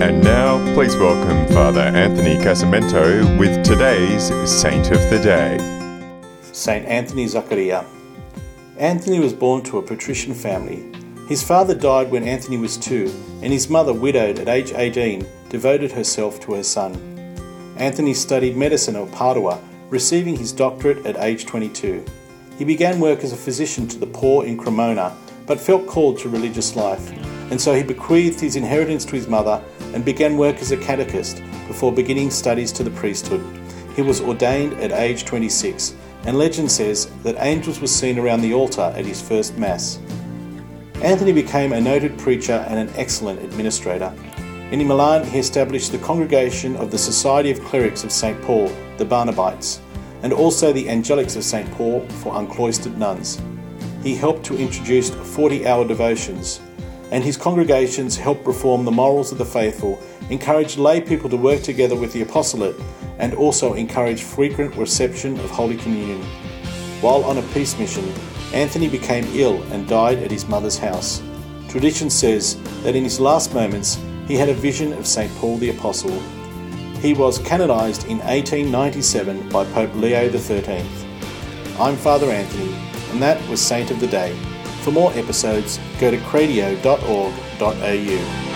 And now, please welcome Father Anthony Casamento with today's Saint of the Day. Saint Anthony Zaccaria. Anthony was born to a patrician family. His father died when Anthony was two, and his mother, widowed at age 18, devoted herself to her son. Anthony studied medicine at Padua, receiving his doctorate at age 22. He began work as a physician to the poor in Cremona, but felt called to religious life, and so he bequeathed his inheritance to his mother and began work as a catechist before beginning studies to the priesthood. He was ordained at age 26, and legend says that angels were seen around the altar at his first Mass. Anthony became a noted preacher and an excellent administrator. In Milan, he established the congregation of the Society of Clerics of St. Paul, the Barnabites, and also the Angelics of St. Paul for uncloistered nuns. He helped to introduce 40 hour devotions, and his congregations helped reform the morals of the faithful, encouraged lay people to work together with the apostolate, and also encouraged frequent reception of Holy Communion. While on a peace mission, Anthony became ill and died at his mother's house. Tradition says that in his last moments he had a vision of St. Paul the Apostle. He was canonized in 1897 by Pope Leo XIII. I'm Father Anthony, and that was Saint of the Day. For more episodes, go to cradio.org.au.